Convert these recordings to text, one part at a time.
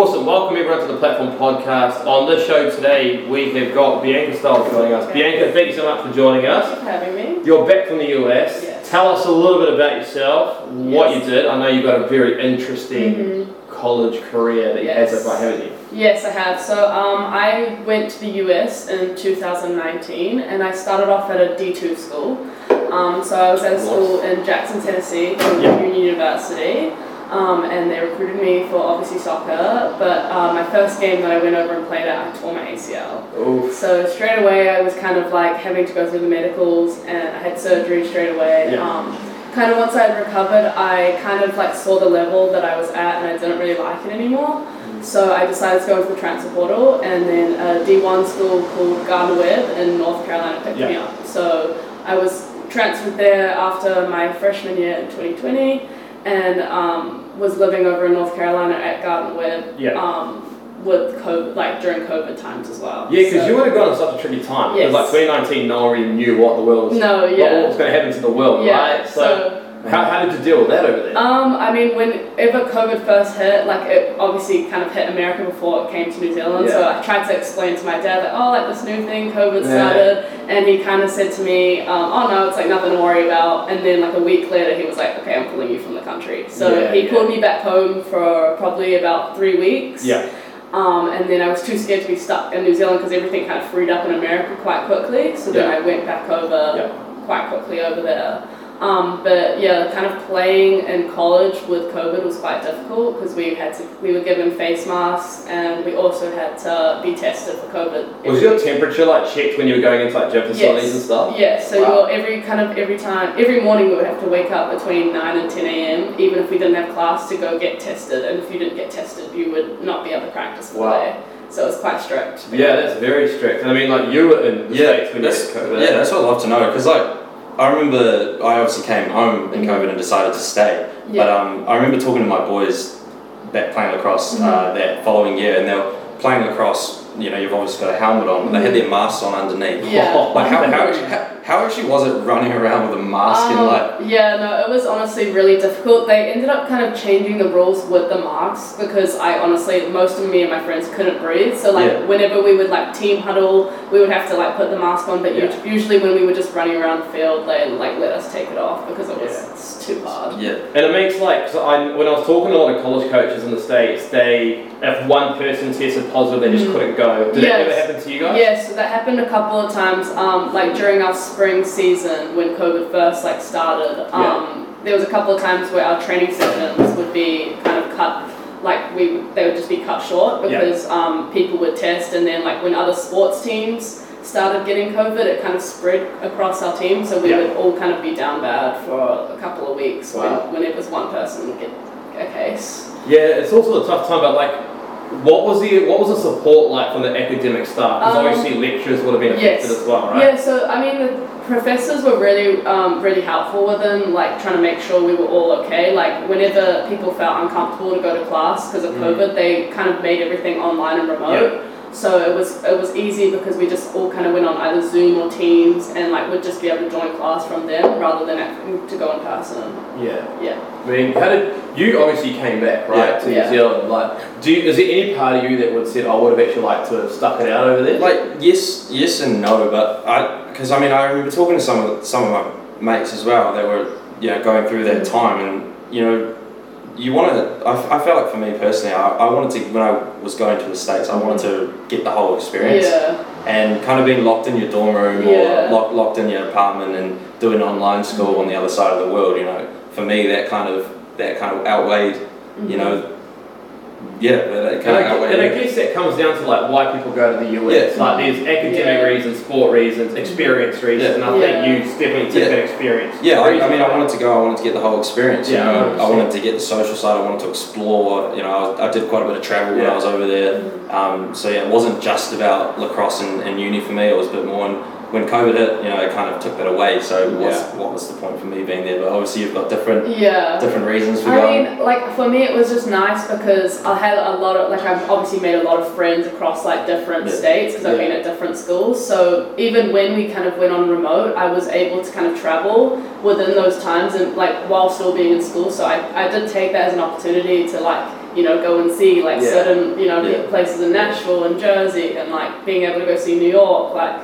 Awesome. Welcome everyone to the Platform Podcast. On this show today, we have got Bianca Stiles joining us. Bianca, thank you so much for joining us. Thank you for having me. You're back from the US. Yes. Tell us a little bit about yourself, what Yes. you did. I know you've got a very interesting Mhm. college career that you had so far, haven't you? Yes, I have. So um, I went to the US in 2019 and I started off at a D2 school. Um, so I was at a school in Jackson, Tennessee, called Yeah. Union University. Um, and they recruited me for obviously soccer, but uh, my first game that I went over and played at, I tore my ACL. Oof. So straight away, I was kind of like having to go through the medicals, and I had surgery straight away. Yeah. Um, kind of once I had recovered, I kind of like saw the level that I was at, and I didn't really like it anymore. So I decided to go into the transfer portal, and then a D1 school called Gardner Webb in North Carolina picked me Yeah. up. So I was transferred there after my freshman year in 2020, and um, was living over in North Carolina at Gardner Webb Yeah. um, with COVID, like during COVID times as well. Yeah, because So- you would have gone on such a tricky time. Because Yes. like 2019, no one really knew what the world was, No, yeah. what was going to happen to the world, yeah. right? So, how, how did you deal with that over there? um, I mean, whenever COVID first hit, like it obviously kind of hit America before it came to New Zealand. Yeah. So I tried to explain to my dad that, oh, like this new thing, COVID Yeah. started, and he kind of said to me, um, oh no, it's like nothing to worry about. And then like a week later, he was like, okay, I'm pulling you from the country. So Yeah, he yeah. pulled me back home for probably about three weeks. yeah. Um, and then I was too scared to be stuck in New Zealand because everything kind of freed up in America quite quickly. So then Yeah. I went back over Yeah. quite quickly over there. Um, but yeah, kind of playing in college with COVID was quite difficult because we had to we were given face masks and we also had to be tested for COVID. Was your temperature like checked when you were going into like gym facilities Yes. and stuff? Yes, so Wow. you're every kind of every time every morning we would have to wake up between nine and ten a.m. even if we didn't have class to go get tested, and if you didn't get tested, you would not be able to practice for the Wow. day. So it's quite strict. Yeah, that's very strict. And I mean, like you were in the Yeah, States when you had that's, COVID. yeah, that's what I'd love to know because like I remember I obviously came home in Mhm. COVID and decided to stay, Yeah. but um, I remember talking to my boys that playing lacrosse Mm-hmm. uh, that following year, and they were playing lacrosse. You know, you've obviously got a helmet on, but they had their masks on underneath. Yeah. Like how, how, how, how actually was it running around with a mask and Um, like yeah, no, it was honestly really difficult. They ended up kind of changing the rules with the masks because I honestly, most of me and my friends couldn't breathe. So like Yeah. whenever we would like team huddle, we would have to like put the mask on. But Yeah. usually when we were just running around the field, they like let us take it off because it was Yeah. too hard. yeah And it makes like, so I, when I was talking to a lot of college coaches in the States, they, if one person tested positive, they just Mhm. couldn't go. Did that ever happen to you guys? Yes, so that happened a couple of times. Um, like during our spring season when COVID first like started, um, there was a couple of times where our training sessions would be kind of cut. Like we, they would just be cut short Yeah. because um, people would test, and then like when other sports teams started getting COVID, it kind of spread across our team. So we Yeah. would all kind of be down bad for a couple of weeks Wow. when, when it was one person would get a case. Yeah, it's also a tough time, but like, what was the what was the support like from the academic staff? Because Um, obviously lectures would have been affected yes. as well, right? Yeah, so I mean, the professors were really, um, really helpful with them, like trying to make sure we were all okay. Like whenever people felt uncomfortable to go to class because of Mhm. COVID, they kind of made everything online and remote. So it was it was easy because we just all kind of went on either Zoom or Teams and like would just be able to join class from them rather than having to go in person. Yeah. Yeah. I mean, how did you obviously came back right Yeah. to New Yeah. Zealand? Like, do you, is there any part of you that would said I would have actually liked to have stuck it out over there? Like yes, yes and no, but I because I mean I remember talking to some of some of my mates as well. They were you know going through that mm. time, and you know you want to. I, I felt like for me personally, I, I wanted to when I was going to the states, I wanted to get the whole experience, Yeah. and kind of being locked in your dorm room Yeah. or locked locked in your apartment and doing online school on the other side of the world. You know, for me that kind of that kind of outweighed. You mm-hmm. know. Yeah, that And kind I, of outweighed. and I guess that comes down to like why people go to the US. Yeah. Like there's academic Yeah. reasons, sport reasons, experience reasons, Yeah. and I Yeah. think you definitely took Yeah. that experience. Yeah, I, I mean, I wanted to go. I wanted to get the whole experience. Yeah, you know, I 100%. wanted to get the social side. I wanted to explore. You know, I, was, I did quite a bit of travel when I was over there. Um, so yeah, it wasn't just about lacrosse and, and uni for me. It was a bit more. And when COVID hit, you know, it kind of took that away. So what's, Yeah. what was the point for me being there? But obviously, you've got different Yeah. different reasons for I going. mean, like for me, it was just nice because I had a lot of like I've obviously made a lot of friends across like different Yeah. states because I've been at different schools. So even when we kind of went on remote, I was able to kind of travel within those times and like while still being in school. So I, I did take that as an opportunity to like you know, go and see like Yeah. certain, you know, Yeah. places in Nashville and Jersey, and like being able to go see New York, like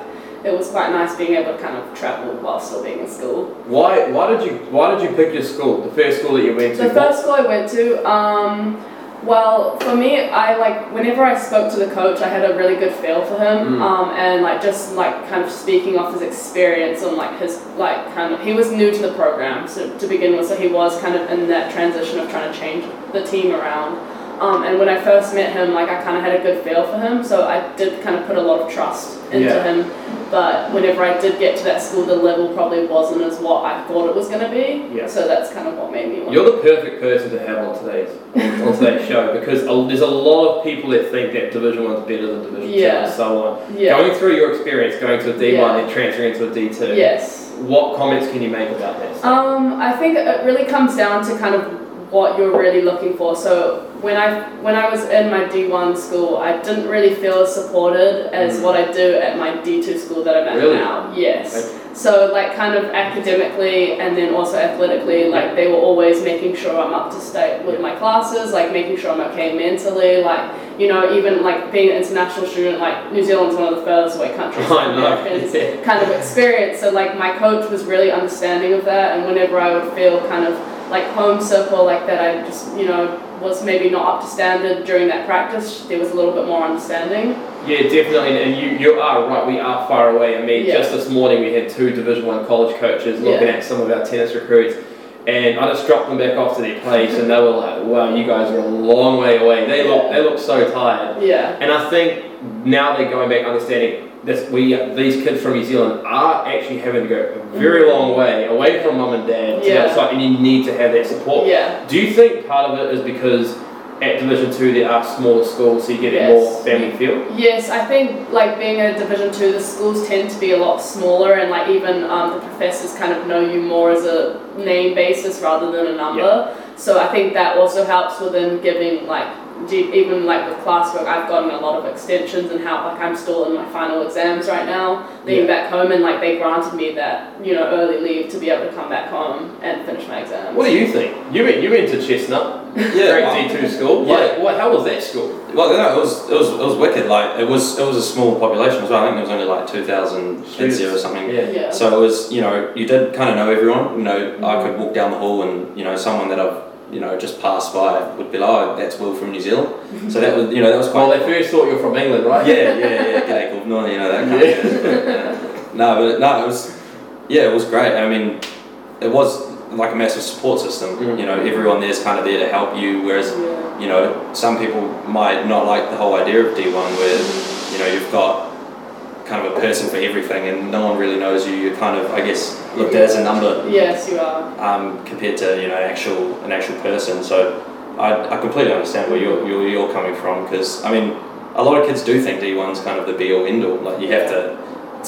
it was quite nice being able to kind of travel while still being in school. Why why did you why did you pick your school? The first school that you went to? The first school I went to, um, well, for me, I like whenever I spoke to the coach, I had a really good feel for him, Mm. um, and like just like kind of speaking off his experience and like his like kind of he was new to the program so to begin with, so he was kind of in that transition of trying to change the team around. Um, and when I first met him, like I kind of had a good feel for him, so I did kind of put a lot of trust into Yeah. him. But whenever I did get to that school, the level probably wasn't as what I thought it was going to be. Yeah. So that's kind of what made me want. You're the perfect person to have on today's on today's show because a- there's a lot of people that think that Division One's better than Division Two Yeah. and so on. yeah. Going through your experience, going to a D1 Yeah. and transferring into a D2. Yes. What comments can you make about that? stuff? Um, I think it really comes down to kind of what you're really looking for. So when I when I was in my D1 school, I didn't really feel as supported as Mm. what I do at my D2 school that I'm at Really? now. Yes. So like kind of academically and then also athletically, like they were always making sure I'm up to date with my classes, like making sure I'm okay mentally, like you know even like being an international student, like New Zealand's one of the furthest away countries from. Americans Yeah. kind of experience. So like my coach was really understanding of that, and whenever I would feel kind of like home circle like that, I just you know was maybe not up to standard during that practice. There was a little bit more understanding. Yeah, definitely, and you, you are right. We are far away. I mean, Yeah. just this morning we had two Division One college coaches looking Yeah. at some of our tennis recruits, and I just dropped them back off to their place, and they were like, "Wow, you guys are a long way away." They look they look so tired, Yeah. and I think now they're going back understanding this. We these kids from New Zealand are actually having to go a very long way away from mum and dad to Yeah. outside, and you need to have that support. Yeah. Do you think part of it is because at Division Two there are smaller schools, so you get a Yes. more family feel? Yes, I think like being a Division two, the schools tend to be a lot smaller, and like even um, the professors kind of know you more as a name basis rather than a number. So I think that also helps within giving like ge- even like with classwork, I've gotten a lot of extensions and how like I'm still in my final exams right now, leaving back home, and like they granted me that you know early leave to be able to come back home and finish my exams. What do you think? You went you went to Chestnut, Yeah. great D two school. Yeah. Like, what? How was that school? Well, no, it was it was it was wicked. Like it was it was a small population as well. I think there was only like two thousand kids here or something. Yeah. Yeah. So it was you know you did kind of know everyone. You know I mm-hmm. could walk down the hall and you know someone that I've you know just passed by would be like, oh, that's Will from New Zealand. So that was you know that was quite. Well, they first thought you were from England, right? yeah, yeah, yeah. G'day, good morning. You know that kind of. Yeah. No, but no, it was yeah, it was great. I mean, it was like a massive support system. Mm. You know, everyone there's kind of there to help you. Whereas Yeah. you know, some people might not like the whole idea of D1 where, you know, you've got kind of a person for everything and no one really knows you. You're kind of, I guess, looked at as a number Yes, you are. um, compared to, you know, an actual, an actual person. So I, I completely understand where you're, you're, you're coming from because, I mean, a lot of kids do think D1's kind of the be all end all. Like, you have to,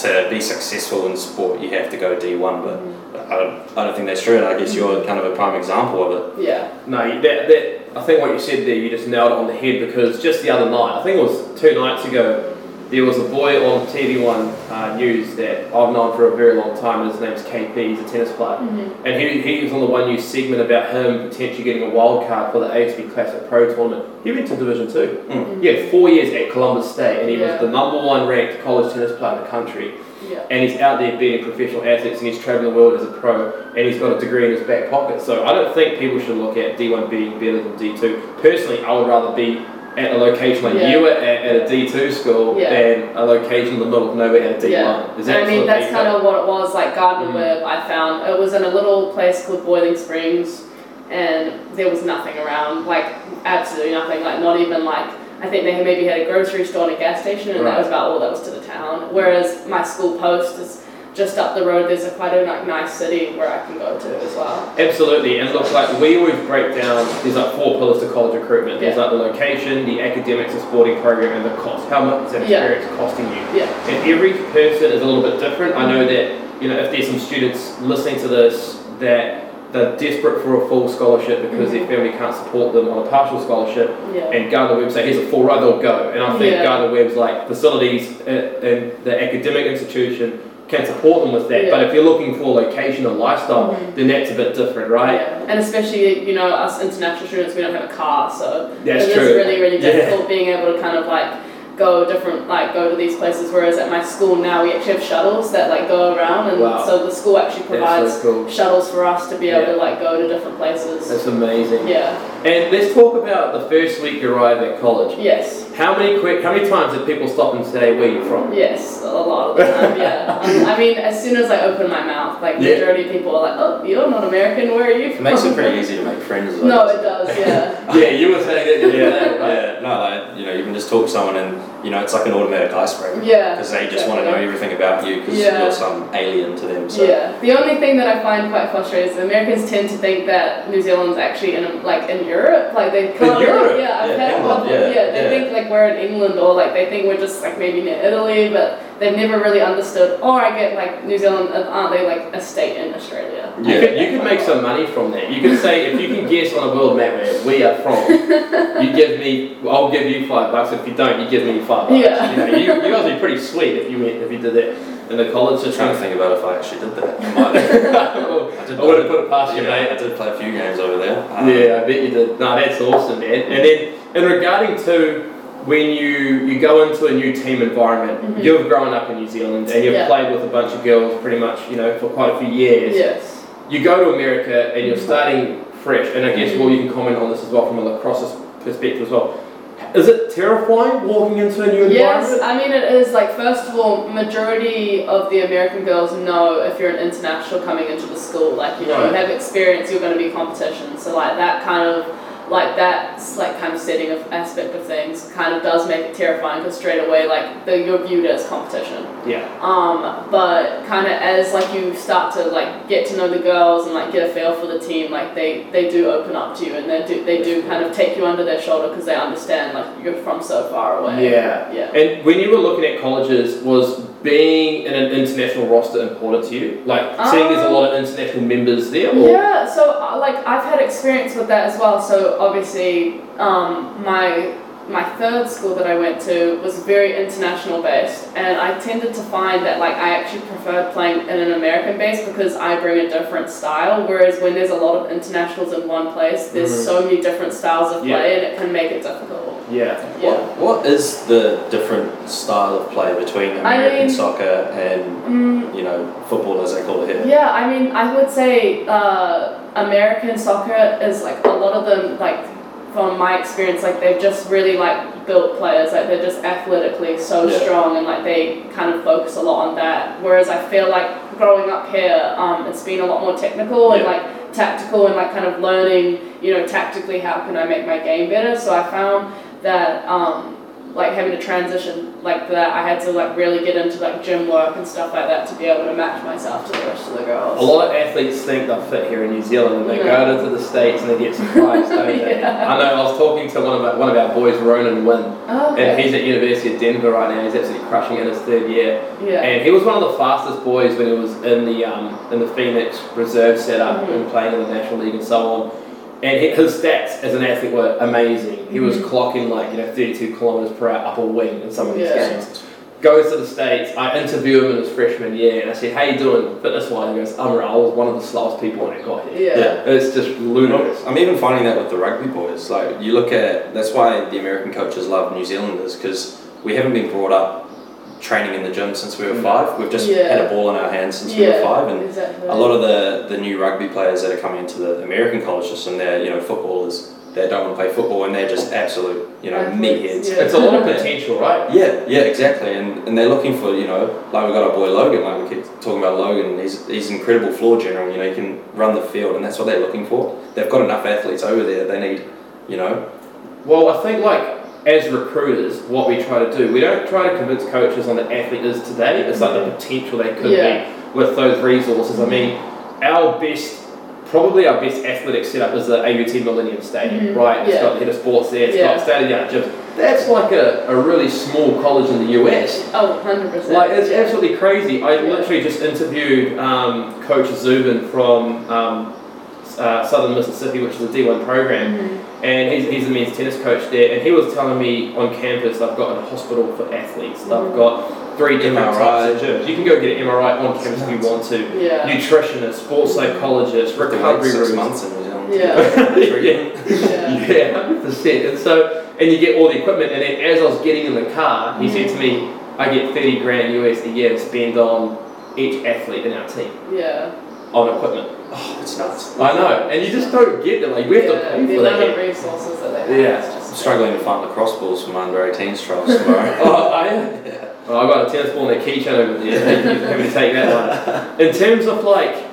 to be successful in sport, you have to go D1, but I don't, I don't think that's true. And I guess you're kind of a prime example of it. Yeah. No, that, that I think what you said there, you just nailed it on the head because just the other night, I think it was two nights ago, there was a boy on TV1 uh, News that I've known for a very long time, and his name's KP, he's a tennis player. Mm-hmm. And he, he was on the One News segment about him potentially getting a wild card for the ASB Classic Pro tournament. He went to Division 2. Mm. He had four years at Columbus State, and he Yeah. was the number one ranked college tennis player in the country. Yeah. And he's out there beating professional athletes, and he's traveling the world as a pro, and he's got a degree in his back pocket. So I don't think people should look at D1 being better than D2. Personally, I would rather be at a location like Yeah. you were at, at a D2 school Yeah. than a location in the middle of nowhere at a D1. Yeah. Is And I mean, that's kind of what it was like Gardner Mm. Webb, I found. It was in a little place called Boiling Springs, and there was nothing around, like, absolutely nothing, like, not even like, I think they maybe had a grocery store and a gas station, and Right. that was about all that was to the town. Whereas my school post is just up the road, there's a quite a like, nice city where I can go to as well. Absolutely, and look, like we always break down. There's like four pillars to college recruitment. There's Yeah. like the location, the academics, the sporting program, and the cost. How much is that Yeah. experience costing you? Yeah. And every person is a little bit different. I know that you know if there's some students listening to this that they're desperate for a full scholarship because their family can't support them on a partial scholarship, Yeah. and Gardner Webb say here's a full ride, they'll go. And I think Yeah. Gardner Webb's like facilities uh, and the academic institution can support them with that. Yeah. But if you're looking for location or lifestyle, Mhm. then that's a bit different, right? Yeah. And especially, you know, us international students, we don't have a car, so That's it is true. really, really Yeah. difficult being able to kind of like go different, like go to these places. Whereas at my school now, we actually have shuttles that like go around, and Wow. so the school actually provides so cool. shuttles for us to be able Yeah. to like go to different places. That's amazing. Yeah. And let's talk about the first week you arrive at college. Yes. How many quick? How many times did people stop and say, "Where are you from?" Yes. A lot of the time. Yeah. Um, I mean, as soon as I open my mouth, like Yeah. majority of people are like, "Oh, you're not American. Where are you from?" It makes it pretty easy to make friends. though. No, it does. Yeah. Yeah, you were saying that. Yeah, Yeah, yeah. No, like, you know, you can just talk to someone and, you know, it's like an automatic icebreaker. Yeah. Because they just want to know everything about you because Yeah. you're some alien to them. So. Yeah. The only thing that I find quite frustrating is Americans tend to think that New Zealand's actually in like in Europe. Like they come Europe? Yeah, I've Yeah, had England, yeah, Yeah, they think like we're in England or like they think we're just like maybe near Italy, but they've never really understood. Or I get like New Zealand, uh, aren't they like a state in Australia? Yeah, You could you could make some money from that. You could say if you can guess on a world map where we are from, you give me, I'll give you five bucks. If you don't, you give me five bucks. Yeah. You know, you, you guys would be pretty sweet if you went if you did that in the college Just system. trying to think about if I actually did that. I might have. I would have put it past you, yeah, mate. I did play a few games over there. Um, Yeah, I bet you did. No, that's awesome, man. And then, in regarding to when you you go into a new team environment, Mhm. you've grown up in New Zealand and you've Yeah. played with a bunch of girls pretty much, you know, for quite a few years. Yes. You go to America and you're Mhm. starting fresh, and I guess well, you can comment on this as well from a lacrosse perspective as well. Is it terrifying walking into a new Yes, environment? Yes, I mean it is like first of all, majority of the American girls know if you're an international coming into the school, like you know, Right. you have experience, you're going to be competition. So like that kind of like that like kind of setting of aspect of things kind of does make it terrifying because straight away like the, you're viewed as competition. Yeah. Um, but kind of as like you start to like get to know the girls and like get a feel for the team, like they they do open up to you and they do they do kind of take you under their shoulder because they understand like you're from so far away. Yeah. Yeah. And when you were looking at colleges, was being in an international roster important to you? Like seeing there's a lot of international members there? Or? Yeah, so uh, like I've had experience with that as well. So obviously, um, my my third school that I went to was very international based, and I tended to find that like I actually preferred playing in an American base because I bring a different style. Whereas when there's a lot of internationals in one place, there's Mhm. so many different styles of play, Yeah. and it can make it difficult. Yeah. Yeah. What, what is the different style of play between I American mean- soccer and, Mm, you know, football as they call it here? Yeah, I mean, I would say uh, American soccer is like a lot of them, like from my experience, like they've just really like built players, like they're just athletically so Yeah. strong and like they kind of focus a lot on that. Whereas I feel like growing up here, um, it's been a lot more technical and like tactical and like kind of learning, you know, tactically how can I make my game better. So I found that um, like having to transition like that, I had to like really get into like gym work and stuff like that to be able to match myself to the rest of the girls. A lot of athletes think they're fit here in New Zealand and they Yeah. go to the States and they get surprised, don't they? Yeah. I know, I was talking to one of our, one of our boys, Ronan Wynn, Oh, okay. and he's at University of Denver right now. He's absolutely crushing it in his third year. yeah. And he was one of the fastest boys when he was in the um, in the Phoenix reserve setup Mhm. and playing in the National League and so on. And he, his stats as an athlete were amazing. He was Mhm. clocking like you know 32 kilometers per hour up a wing in some of these Yeah. games. Goes to the States. I interview him in his freshman year, and I said, "How you doing fitness wise?" He goes, "I'm I was one of the slowest people when I got here." yeah. Yeah. It's just ludicrous. I'm even finding that with the rugby boys. Like you look at that's why the American coaches love New Zealanders because we haven't been brought up training in the gym since we were Mm. five. We've just Yeah. had a ball in our hands since we were five, and exactly. a lot of the, the new rugby players that are coming into the American college system, they're you know footballers. They don't want to play football, and they're just absolute you know Athletes, meatheads. yeah. It's a lot of potential, right? Yeah, yeah, exactly, and and they're looking for you know like we got our boy Logan, like we keep talking about Logan. He's he's incredible floor general. You know, he can run the field, and that's what they're looking for. They've got enough athletes over there. They need, you know, Well, I think like as recruiters, what we try to do, we don't try to convince coaches on the athlete is today. It's like the potential they could Yeah. be with those resources. I mean, our best, probably our best athletic setup is the AUT Millennium Stadium, Mhm. right? It's Yeah. got the head of sports there. It's Yeah. got state of the art gyms. That's like a, a really small college in the US. Oh, 100%. Like it's yeah. absolutely crazy. I Yeah. literally just interviewed um, Coach Zubin from um, uh, Southern Mississippi, which is a D1 program, Mhm. And he's, he's the men's tennis coach there, and he was telling me on campus they've got a hospital for athletes. They've Mm. got three different MRI. types of gyms. You can go get an MRI on campus if you want to. Yeah. Nutritionists, sports psychologists, Have to wait recovery six rooms. months in New Zealand. Yeah. yeah. Yeah. Yeah, hundred percent. And so, and you get all the equipment. And then as I was getting in the car, he said to me, "I get thirty grand US a year to spend on each athlete in our team Yeah. On equipment." Oh, it's nuts. I know, and you just don't get it. Like we have to Yeah, pay the for amount of that. resources that they have. Yeah. I'm struggling to find lacrosse balls for my under 18s trials tomorrow. Oh, I am. yeah. Oh, I got a tennis ball and a keychain over there. You have to take that one. In terms of like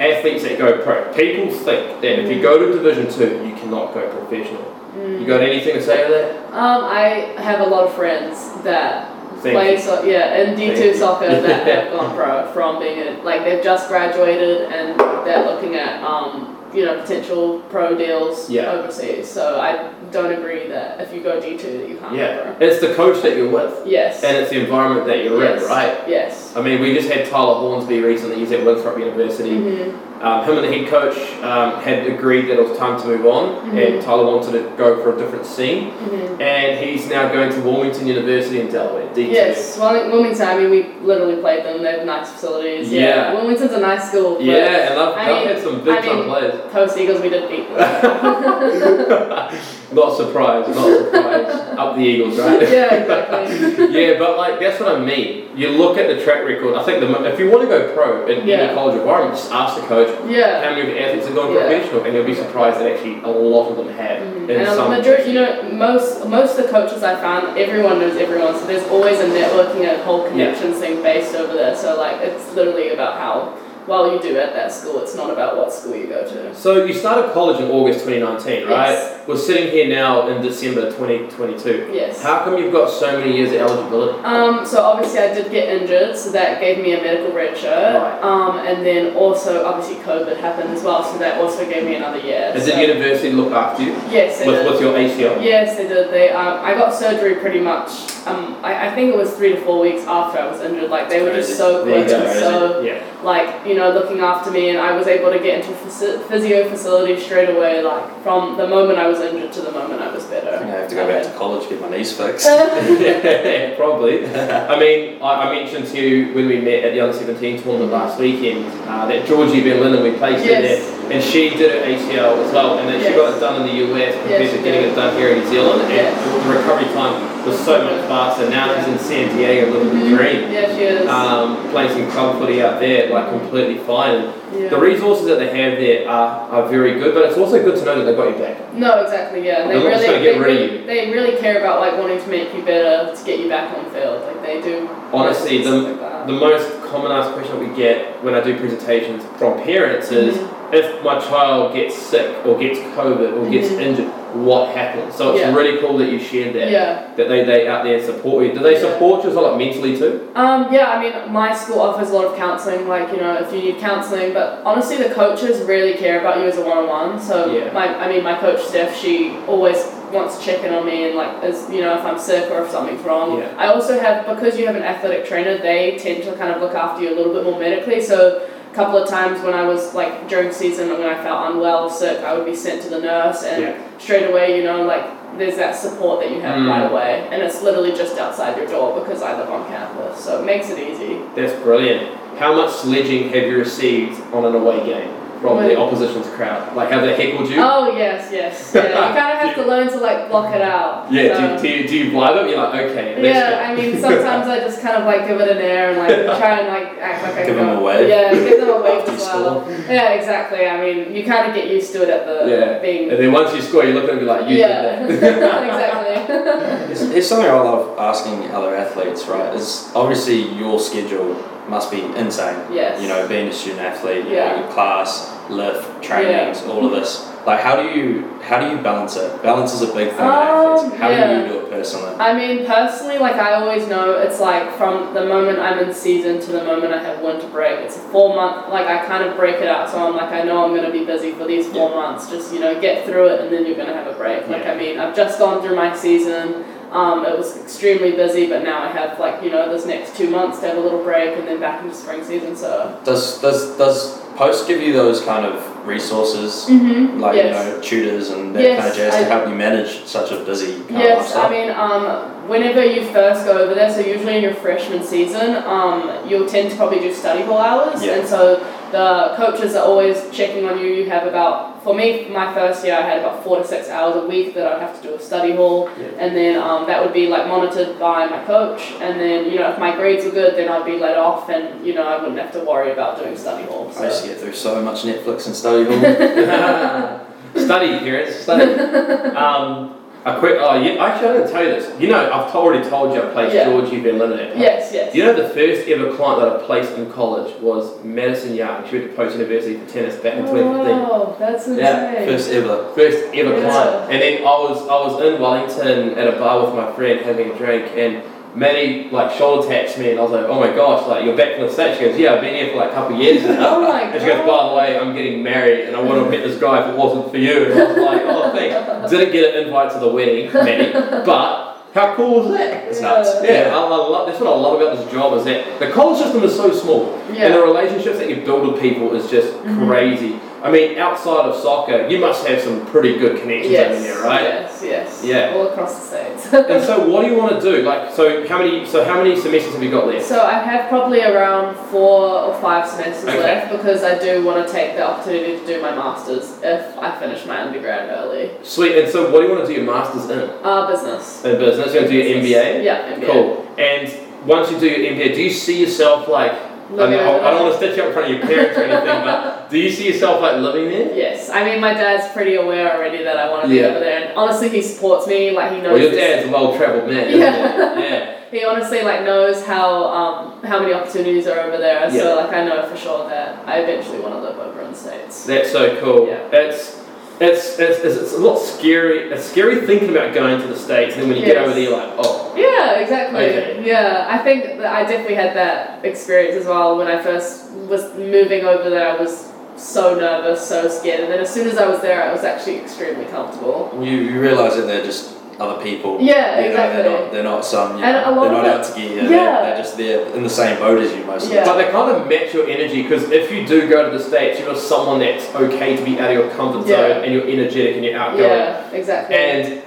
athletes that go pro, people think that if you go to Division Two, you cannot go professional. You got anything to say to that? Um, I have a lot of friends that Thank play so yeah and D Thank two you. soccer that have gone pro from being a, like they've just graduated and they're looking at um you know potential pro deals Yeah. overseas. So I don't agree that if you go D two that you can't Yeah, go pro. it's the coach that you're with, Yes. and it's the environment that you're yes. in, right? Yes. I mean, we just had Tyler Hornsby recently. He's at Winthrop University. Mhm. Um, him and the head coach um, had agreed that it was time to move on, Mhm. and Tyler wanted to go for a different scene. Mhm. And he's now going to Wilmington University in Delaware, D2. Yes, Wilming- Wilmington. I mean, we literally played them. They have nice facilities. Yeah. Wilmington's a nice school. but Yeah, and I've, I mean- had some big I time mean- players. Post Eagles, we did beat them. not surprised, not surprised. Up the Eagles, right? yeah, exactly. yeah, but like that's what I mean. You look at the track record. I think the, if you want to go pro in Yeah. any college environment, just ask the coach Yeah. how many of the athletes are going Yeah. professional, and you'll be surprised that actually a lot of them have. Mhm. in And the majority, you know, most most of the coaches I found, everyone knows everyone. So there's always a networking and a whole connections thing based over there. So like, it's literally about how well you do at that school. It's not about what school you go to. So you started college in August 2019, right? Yes. We're sitting here now in December 2022. Yes. How come you've got so many years of eligibility? Um, so obviously I did get injured, so that gave me a medical red shirt. Right. Um, and then also obviously COVID happened as well, so that also gave me another year. Is so, the university look after you Yes, they with, did. with your ACL? Yes, they did. They um, I got surgery pretty much. Um, I, I think it was three to four weeks after I was injured. Like they were just so quick and so yeah. like you know looking after me, and I was able to get into physio, physio facility straight away. Like from the moment I was injured to the moment I was I better. think I have to go back to college get my knees fixed. yeah, probably. I mean, I, I mentioned to you when we met at the under 17 tournament last weekend uh, that Georgie Van Linden, we placed her Yes. there, and she did her ACL as well, and then she got it done in the US compared Yes, to getting did. it done here in New Zealand, and Yes. the recovery time was so much faster. Now she's in San Diego living the dream. Yeah, she is. Um, playing some club footy out there, like completely fine. yeah. The resources that they have there are, are very good, but it's also good to know that they've got your back. No, exactly. Yeah, they They're not really, they, get rid of really they really care about like wanting to make you better to get you back on field. Like they do. Honestly, the, like the most common asked question we get when I do presentations from parents is Mm-hmm. If my child gets sick or gets COVID or gets Mhm. injured, what happens? So it's Yeah. really cool that you shared that. yeah. That they, they out there support you. Do they support you as well, like mentally too? Um, yeah, I mean, my school offers a lot of counselling, like, you know, if you need counselling, but honestly, the coaches really care about you as a one on one. So, Yeah. my, I mean, my coach, Steph, she always wants to check in on me and, like, as, you know, if I'm sick or if something's wrong. Yeah. I also have, because you have an athletic trainer, they tend to kind of look after you a little bit more medically. So, a couple of times when I was, like, during season, when I felt unwell, sick, I would be sent to the nurse and Yeah. straight away, you know, like, there's that support that you have Mm. right away, and it's literally just outside your door because I live on campus, so it makes it easy. That's brilliant. How much sledging have you received on an away game from the opposition's crowd? Like, have they heckled you? Oh yes, yes. Yeah, you kind of have to learn to like block it out. yeah, so- do, you- um, do, you, do you vibe it? You're like, okay, let's yeah, I mean, sometimes I just kind of like give it an air and like try and like act like I Give them a wave. Yeah, give them a wave as you well. Yeah, exactly. I mean, you kind of get used to it at the Yeah. being. And then once you score, you look at them and be like, you yeah, did that. exactly. it's, here's something I love asking other athletes, right? Is obviously your schedule must be insane. yes. You know, being a student athlete, you Yeah. know, class, lift, trainings, all of this. Like, how do you how do you balance it? Balance is a big thing. in Um, athletes. How yeah. do you do it personally? I mean, personally, like I always know, it's like from the moment I'm in season to the moment I have winter break. It's a four month, like I kind of break it out. So I'm like, I know I'm going to be busy for these four months. Just, you know, get through it and then you're going to have a break. Like, Yeah. I mean, I've just gone through my season. Um, it was extremely busy, but now I have like, you know, this next two months to have a little break and then back into spring season. So, Does does does post give you those kind of resources, Mm-hmm. like yes. you know tutors and that Yes, kind of jazz to I- help you manage such a busy kind Yes? I mean, um, whenever you first go over there, so usually in your freshman season, um, you'll tend to probably do study hall hours, Yeah. and so the coaches are always checking on you. You have about, for me, my first year, I had about four to six hours a week that I'd have to do a study hall, Yeah. and then um, that would be like monitored by my coach, and then you know if my grades were good, then I'd be let off, and you know I wouldn't have to worry about doing study hall. I used So. to get through so much Netflix and study hall. study, parents, study. Um, a quick, oh, yeah, actually, I didn't tell you this. You know, I've already told you I placed Yeah. Georgie Van Linden at Yes, yes. You know the first ever client that I placed in college was Madison Young? She went to Post University for tennis back in 2015. Oh, that's insane. Yeah, First ever. First ever Yeah. client. And then I was I was in Wellington at a bar with my friend having a drink and Maddie like shoulder taps me and I was like, oh my gosh, like you're back from the States. She goes, yeah, I've been here for like a couple of years now. Oh my And she goes, by the way, I'm getting married and I would have met this guy if it wasn't for you. And I was like, oh, thanks. Didn't get an invite to the wedding, Maddie, but how cool is that? It's nuts. Yeah, I, I love, that's what I love about this job is that the college system is so small and the relationships that you build with people is just Mhm. crazy. I mean, outside of soccer, you must have some pretty good connections Yes. over there, right? Yes, yes. Yeah. All across the states. And so, what do you want to do? Like, so how many? So how many semesters have you got left? So I have probably around four or five semesters Okay. left because I do want to take the opportunity to do my masters if I finish my undergrad early. Sweet. And so, what do you want to do your masters in? Uh, business. In business. You're going to do your MBA. Yeah, MBA. Cool. And once you do your MBA, do you see yourself like? I, over I don't want to stitch you up in front of your parents or anything, but do you see yourself like living there? Yes, I mean my dad's pretty aware already that I want to be Yeah. over there, and honestly he supports me. Like he knows. Well, your dad's a well-travelled man. Yeah. he? Yeah. He honestly like knows how um how many opportunities are over there. Yeah. So like I know for sure that I eventually want to live over in the states. That's so cool. Yeah. It's, it's, it's, it's, it's a lot scary. It's scary thinking about going to the States, and then when you get over there, you're like, oh, Yeah, exactly. Okay. Yeah, I think that I definitely had that experience as well when I first was moving over there. I was so nervous, so scared, and then as soon as I was there, I was actually extremely comfortable. You, you realise that they're just other people. Yeah, you know, exactly. they're not, they're not some, you And know, a lot they're of not it- out to get you. Yeah. They're, they're just there in the same boat as you most of the Yeah. But they kind of match your energy because if you do go to the States, you're someone that's okay to be out of your comfort Yeah. zone and you're energetic and you're outgoing. Yeah, exactly. And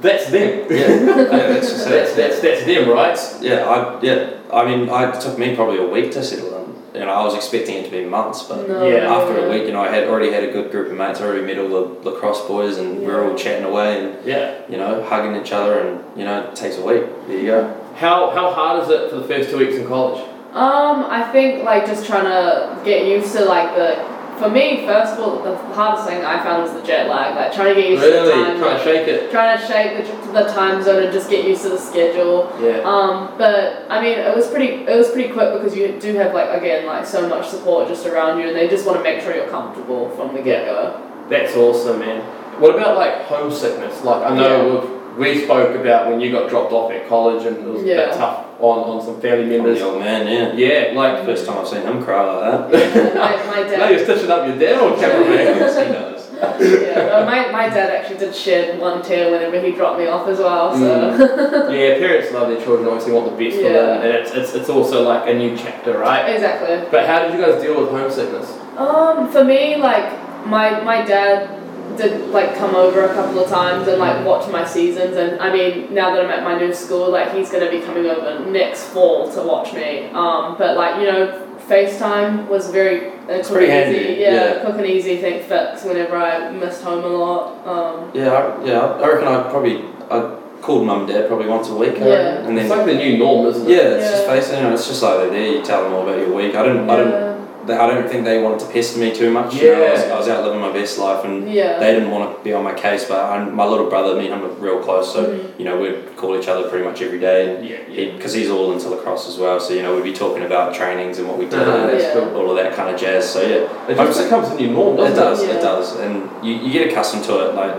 that's them. Yeah, yeah, that's just That's, it. that's, that's them, right? Yeah, I, yeah. I mean, I, it took me probably a week to settle in. You know, I was expecting it to be months, but No, Yeah. after a week, you know, I had already had a good group of mates. I already met all the lacrosse boys, and we were all chatting away and Yeah. you know, hugging each other, and you know, it takes a week. There you go. How, how hard is it for the first two weeks in college? Um, I think like just trying to get used to like the. For me, first of all, the hardest thing I found was the jet lag. Like trying to get used to the time. Trying to shake it? trying to shake the, the time zone and just get used to the schedule. Yeah. Um, but I mean, it was pretty. It was pretty quick because you do have like again like so much support just around you, and they just want to make sure you're comfortable from the get go. That's awesome, man. What about like homesickness? Like I know we've, we spoke about when you got dropped off at college and it was a Yeah. bit tough on, on some family members. The old man, yeah. Yeah, like First time I've seen him cry like that. my, my now dad. you're stitching up your dad on camera, man. He knows. yeah, no, my, my dad actually did shed one tear whenever he dropped me off as well. So yeah, parents love their children, obviously want the best for them, and it's, it's, it's also like a new chapter, right? exactly. But how did you guys deal with homesickness? Um, for me, like my my dad did like come over a couple of times and like watch my seasons, and I mean now that I'm at my new school, like he's gonna be coming over next fall to watch me. Um, but like you know. FaceTime was very uh, quick pretty and easy, handy, yeah, yeah. quick and easy thing fix whenever I missed home a lot. Um, Yeah, I, yeah. I reckon I probably I called mum and dad probably once a week. Yeah. reckon, and It's like the new norm, isn't it? yeah, it's just FaceTime. You know, it's just like they're there. You tell them all about your week. I didn't. I didn't. Yeah, They, I don't think they wanted to pester me too much. You know, I, was, Yeah. I was out living my best life, and yeah. they didn't want to be on my case. But I, my little brother, me and him are real close, so Mhm. you know we'd call each other pretty much every day. And Yeah, yeah. because he's all into lacrosse as well, so you know we'd be talking about trainings and what we did, Uh-huh, and Yeah. all of that kind of jazz. So yeah, It just becomes a new norm, doesn't it does, Yeah. it does, and you, you get accustomed to it. Like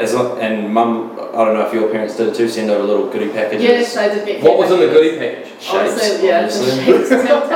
as long, and mum, I don't know if your parents did it too. Send over little goodie packages. Yes, I did get What was in the packages. goodie package? Shapes, Honestly, yeah, obviously. shapes, Tim Tams.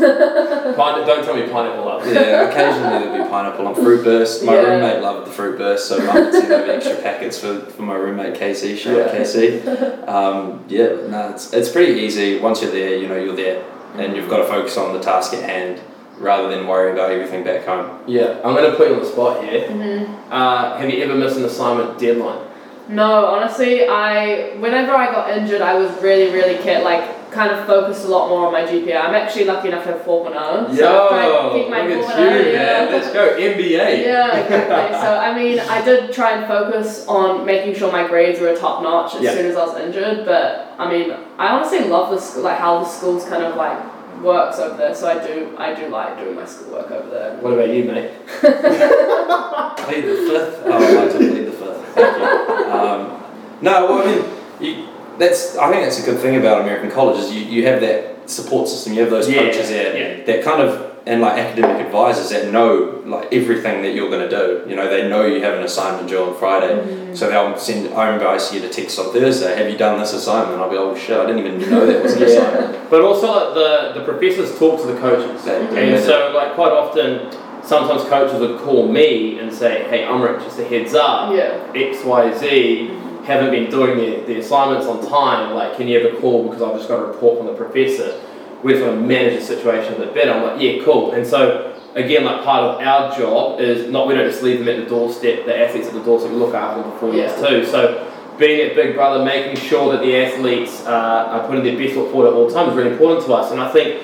Pine- don't tell me pineapple love. Yeah, occasionally there'd be pineapple and fruit burst. My Yeah. roommate loved the fruit burst, so mum would send over extra packets for, for my roommate Casey. Shout out Yeah. Casey. Um, yeah, no, it's, it's pretty easy. Once you're there, you know you're there, and you've got to focus on the task at hand. rather than worry about everything back home. Yeah, I'm going to put you on the spot here. hmm Uh, have you ever missed an assignment deadline? No, honestly, I whenever I got injured, I was really, really care like kind of focused a lot more on my GPA. I'm actually lucky enough to have 4.0. So I tried to keep my look 4.0. at you, yeah. man. Let's go, MBA. Yeah, exactly. so I mean, I did try and focus on making sure my grades were top notch as Yeah. soon as I was injured. But I mean, I honestly love the school, like how the school's kind of like works over there. So I do, I do like doing my schoolwork over there. What about you, mate? Plead the fifth. Oh, I'd like to plead the fifth. Thank you. Um, no, well, I mean, you, that's. I think that's a good thing about American colleges. You, you have that support system. You have those Yeah, coaches there yeah. that kind of and like academic advisors that know like everything that you're going to do. You know, they know you have an assignment due on Friday, Mm-hmm. so they'll send. I remember I used to get a text on Thursday. Have you done this assignment? I'll be, oh shit, I didn't even know that was an Yeah. assignment. But also, like, the, the professors talk to the coaches. They- And they- so, like, quite often, sometimes coaches would call me and say, hey, Umric, just a heads up, Yeah. X, Y, Z haven't been doing the, the assignments on time. Like, can you have a call because I've just got a report from the professor? We just want to manage the situation a bit better. I'm like, yeah, cool. And so, again, like part of our job is not we don't just leave them at the doorstep, the athletes at the doorstep, we look after them years Yeah. too. So, being a big brother, making sure that the athletes uh, are putting their best foot forward at all times is really important to us. And I think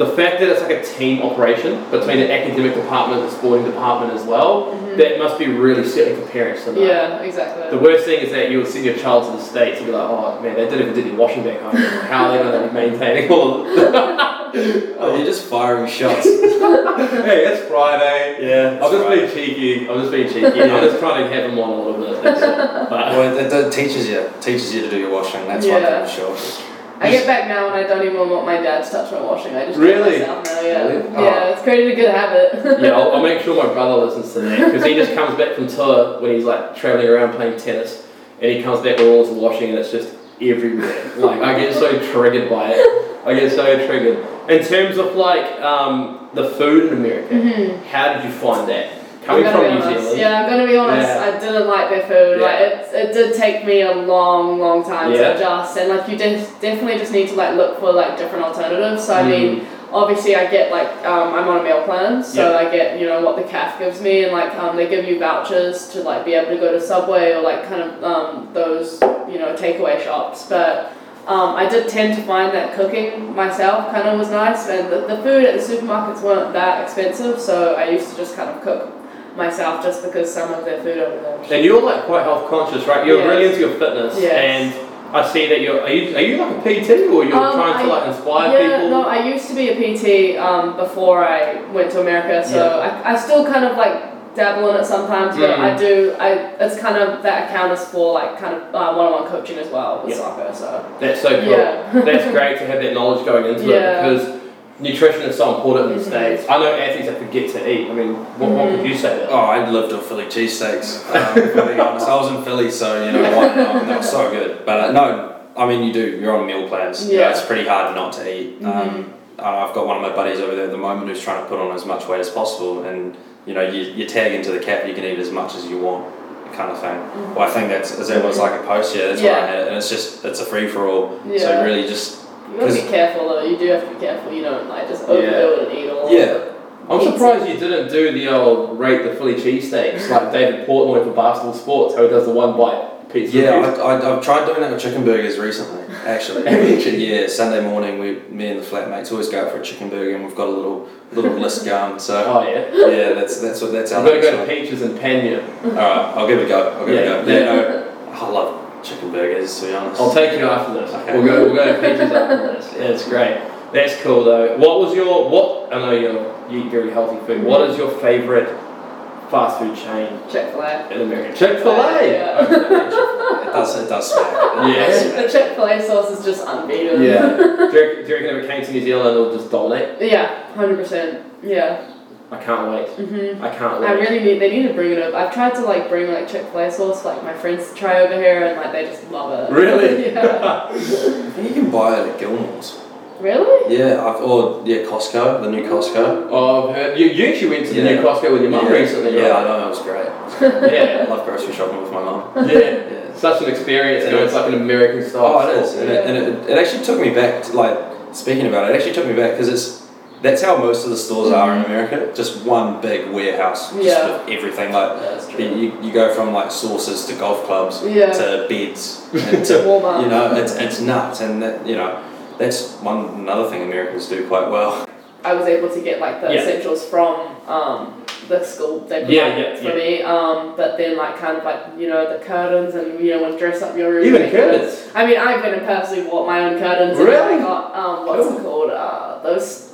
the fact that it's like a team operation between the academic department and the sporting department as well, mm-hmm. that must be really setting for parents to know. Yeah, exactly. The worst thing is that you'll send your child to the States and be like, oh man, they didn't even do their washing back home. How are they going to be maintaining all of Oh, you're just firing shots. Hey, it's Friday. Yeah, I'm just being cheeky. I'm just being cheeky. I'm just trying to have them on a little bit. That's all. But, Well, it, it teaches you teaches you to do your washing. That's one Yeah. thing for sure. I get back now and I don't even want my dad to touch my washing. I just do it Really? myself now. Yeah, Really? yeah, it's created a good habit. yeah, I'll, I'll make sure my brother listens to that because he just comes back from tour when he's like traveling around playing tennis, and he comes back with all his washing and it's just everywhere. Like I get so triggered by it. I get so triggered. In terms of like um, the food in America, Mhm. how did you find that? I'm Coming gonna from be New honest. Zealand. Yeah, I'm gonna be honest. Yeah. I didn't like their food. Yeah. Like it, it did take me a long, long time Yeah. to adjust, and like you def- definitely just need to like look for like different alternatives. So I mean, Mm-hmm. obviously I get like um, I'm on a meal plan, so I get you know what the CAF gives me, and like um, they give you vouchers to like be able to go to Subway or like kind of um, those you know takeaway shops, but. Um, I did tend to find that cooking myself kind of was nice, and the, the food at the supermarkets weren't that expensive, so I used to just kind of cook myself just because some of their food over there. And you're like quite health conscious, right? You're Yes. really into your fitness, Yes. and I see that you're. Are you, are you like a PT or you're Um, trying to I- like inspire yeah, people? no, I used to be a PT um, before I went to America, so Yeah. I, I still kind of like dabble in it sometimes, but Mm. I do. I it's kind of that account is for like kind of uh, one-on-one coaching as well with Yeah. soccer. So That's so cool. yeah, That's great to have that knowledge going into it because nutrition is so important in the. States. I know athletes that forget to eat. I mean, what, what could you say there? Oh, I lived off Philly cheesesteaks. Um, to be honest, I was in Philly, so you know what? Um, they were so good. But uh, no, I mean you do. You're on meal plans. You know, Yeah. it's pretty hard not to eat. Mhm. Um, uh, I've got one of my buddies over there at the moment who's trying to put on as much weight as possible, and you know you, you tag into the cap, you can eat as much as you want, kind of thing. Well, I think that's as it was like a post, yeah. That's what I Yeah. had, and it's just it's a free for all. Yeah. So really just you gotta be careful though. You do have to be careful. You don't like just overdo Yeah. it and eat all. Yeah. I'm surprised you didn't do the old rate the Philly cheesesteaks like David Portnoy for Barstool Sports, how he does the one bite pizza. Yeah. I, I, I've tried doing that with chicken burgers recently, actually. Have you actually? yeah, Sunday morning, we, me and the flatmates always go out for a chicken burger, and we've got a little little list going. So Oh yeah. yeah, that's that's what that's our I'm gonna go to. Peaches and Pena. All right, I'll give it a go. I'll give Yeah, it a go. yeah. Yeah, no, I love chicken burgers to be honest. I'll take you after this. Okay. We'll go. We'll go to Peaches after this. Yeah, it's great. That's cool though. What was your what? I know you you eat very healthy food. What is your favorite fast food chain Chick Fil A. in America? Chick Fil Yeah. A. It does it does smack. It Yeah. does smack. The Chick Fil A sauce is just unbeatable. Yeah. do, you reckon, do you reckon if it came to New Zealand, it'll just dominate? Yeah, hundred percent. Yeah. I can't wait. Mhm. I can't wait. I really need. They need to bring it up. I've tried to like bring like Chick Fil A sauce, like my friends to try over here, and like they just love it. Really? yeah. I think you can buy it at Gilmours. Really? Yeah, I've, or yeah, Costco, the new Costco. Oh, I've heard. You, you actually went to the Yeah. new Costco with your mum yeah. recently, Yeah, I right? know, it was great. Yeah. I love grocery shopping with my mum. Yeah. Yeah. Such an experience, you know, is. it's like an American style. Oh, it is, store. and, it, and it, it actually took me back. To, like speaking about it, it actually took me back because it's That's how most of the stores are in America. Just one big warehouse, just Yeah. with everything. Like you, you go from like sauces to golf clubs Yeah. to beds and to Walmart. you know it's it's nuts, and that you know that's one another thing Americans do quite well. I was able to get like the Yeah. essentials from um, the school they provided Yeah, yeah, for yeah. me. Um, but then like kind of like you know the curtains and you know when dress up your room. Even curtains. I mean, I've been and personally bought my own curtains. Really? And I got um, what's it called? Uh, those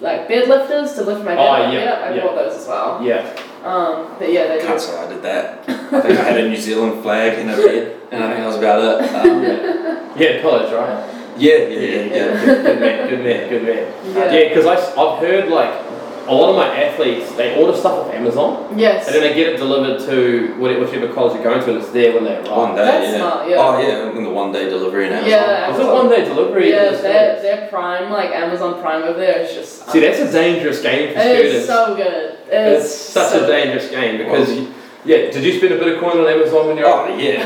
like bed lifters to lift my bed. Oh, up. yeah, I yeah. bought those as well. Yeah. Um, but yeah, they do. Can't say I did that. I think I had a New Zealand flag in a bed, and I think that was about it. Um, Yeah, college, right? yeah, yeah, yeah, yeah. Good man, good man, good man. Yeah. Yeah, because I've heard like a lot of my athletes, they order stuff off Amazon Yes. and then they get it delivered to wh- whichever college you're going to and it's there when they arrive. One day, That's yeah. smart, yeah. Oh yeah, in the one day delivery in Amazon. Yeah. Is it one day delivery? yeah, in the their, States? their Prime, like Amazon Prime over there is just. See, that's a dangerous game for It students. is so good. It is it's such so a dangerous game because, you, yeah, did you spend a bit of coin on Amazon when you're Oh yeah,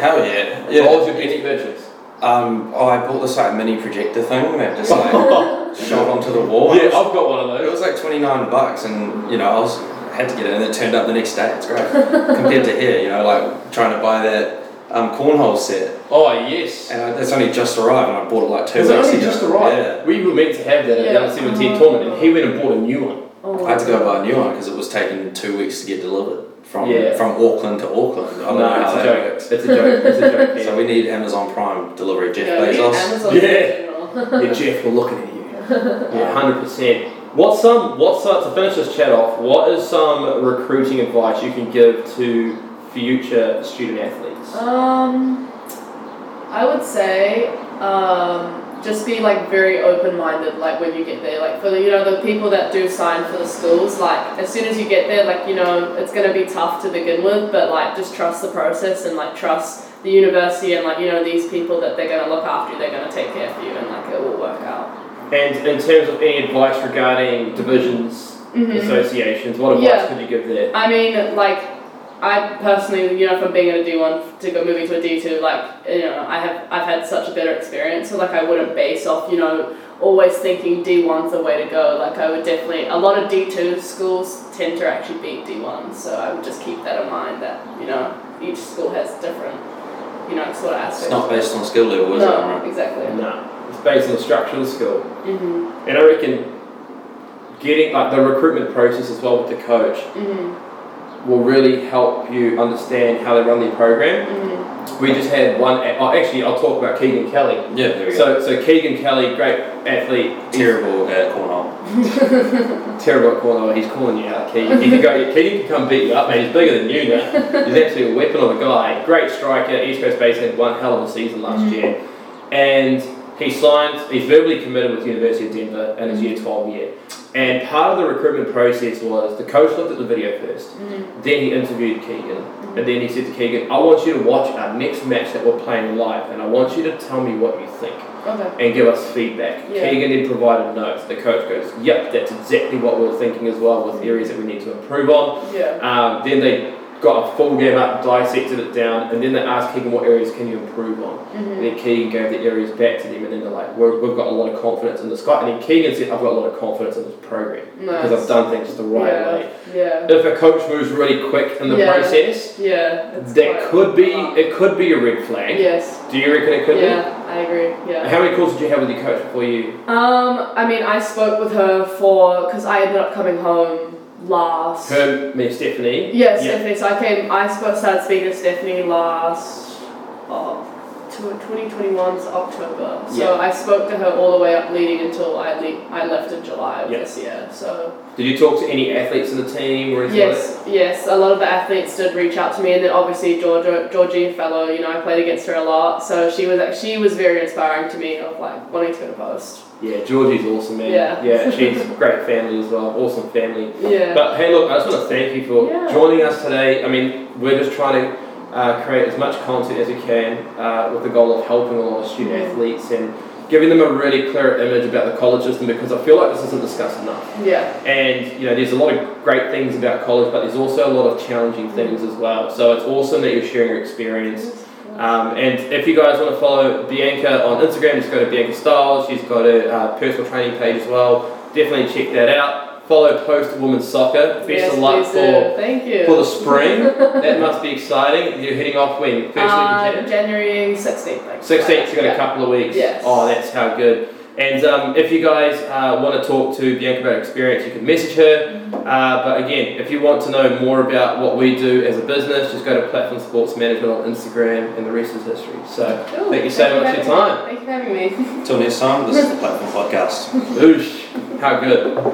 hell yeah. What Yeah. was your best purchase? Um, oh, I bought this like mini projector thing that just like shot onto the wall. yeah, I've got one of those. It was like twenty nine bucks, and you know I was had to get it, and it turned up the next day. It's great compared to here. You know, like trying to buy that um, cornhole set, Oh, yes. and I, that's only just arrived, and I bought it like two Is it weeks only ago. just arrived? Yeah. We were meant to have that at Yeah. the under 17 Mhm. tournament and he went and bought a new one. Oh, I had to go buy a new one because it was taking two weeks to get delivered from Yeah. from Auckland to Auckland. I don't No, how it's a joke. works. It's a joke. It's a joke. So we need Amazon Prime delivery. Jeff Yeah, Bezos. Amazon Yeah. Yeah, Jeff, we're looking at you. Hundred percent. What's some? What's some, to finish this chat off? What is some recruiting advice you can give to future student athletes? Um, I would say um, just be like very open minded. Like when you get there, like for the you know the people that do sign for the schools, like as soon as you get there, like you know it's gonna be tough to begin with, but like just trust the process and like trust the university and like you know these people that they're gonna look after they're gonna take care of you, and like it will work out. And in terms of any advice regarding divisions, Mhm. associations, what advice Yeah. could you give there? I mean, like, I personally, you know, from being in a D one to go moving to a D two, like, you know, I have I've had such a better experience. So like, I wouldn't base off, you know, always thinking D one's the way to go. Like, I would definitely a lot of D two schools tend to actually beat D one, so I would just keep that in mind. That you know, each school has different, you know, sort of aspects. It's not based on skill level, is it? no, exactly. No, it's based on the skill. of the school. Mhm. And I reckon getting like the recruitment process as well with the coach Mhm. will really help you understand how they run their program. Mhm. We just had one. Oh, actually, I'll talk about Keegan Kelly. Yeah, there we go. So, so Keegan Kelly, great athlete, Terrible at cornhole. terrible at corner. He's calling you out, Keegan. He can go. Keegan can come beat you up, man. He's bigger than you now. He's actually a weapon of a guy. Great striker. East Coast Bays had one hell of a season last year, and he signed. He's verbally committed with University of Denver in his year 12 year. And part of the recruitment process was the coach looked at the video first. Mhm. Then he interviewed Keegan, and then he said to Keegan, "I want you to watch our next match that we're playing live, and I want you to tell me what you think." Okay. and give us feedback. Yeah. Keegan then provided notes. The coach goes, "Yep, that's exactly what we are thinking as well, with areas that we need to improve on." Yeah. Um, then they got a full game up, dissected it down, and then they asked Keegan, "What areas can you improve on?" Mhm. And then Keegan gave the areas back to them, and then they're like, We're, "We've got a lot of confidence in this guy." And then Keegan said, "I've got a lot of confidence in this program because I've done things the right Yeah. way." Yeah. If a coach moves really quick in the Yeah. process, Yeah. that could be lot. it could be a red flag. Yes. Do you reckon it could be? Yeah, I agree. Yeah. How many calls did you have with your coach before you? Um, I mean, I spoke with her for because I ended up coming home last. Her, me, Stephanie. Yeah. Stephanie. So I came. I supposed started speaking to Stephanie last. Oh, 2021's October. So Yeah. I spoke to her all the way up leading until I le- I left in July of Yeah. this year. So Did you talk to any athletes in the team or anything Yes, yes. A lot of the athletes did reach out to me, and then obviously Georgia, Georgie Fellow. You know, I played against her a lot, so she was like, she was very inspiring to me of like wanting to go to post. Yeah, Georgie's awesome, man. Yeah. Yeah, she's a great family as well. Awesome family. Yeah. But hey, look, I just want to thank you for Yeah. joining us today. I mean, we're just trying to uh, create as much content as we can uh, with the goal of helping a lot of student athletes and giving them a really clear image about the college system because I feel like this isn't discussed enough. yeah. And you know, there's a lot of great things about college, but there's also a lot of challenging things as well. So it's awesome that you're sharing your experience. Um, and if you guys want to follow Bianca on Instagram, just go to Bianca Styles. She's got a uh, personal training page as well. definitely check that out. Follow Post Women's Soccer. Best yes, of luck for. Thank you. for the spring. that must be exciting. You're heading off when? First Uh, week in January? January 16th. 16th, you got a couple of weeks. Yes. Oh, that's how good. And um, if you guys uh, want to talk to Bianca about experience, you can message her. Uh, but again, if you want to know more about what we do as a business, just go to Platform Sports Management on Instagram, and the rest is history. So, Cool. Thank you so much for your time. Thank you for having me. Till next time, this is the Platform Podcast. oosh, how good.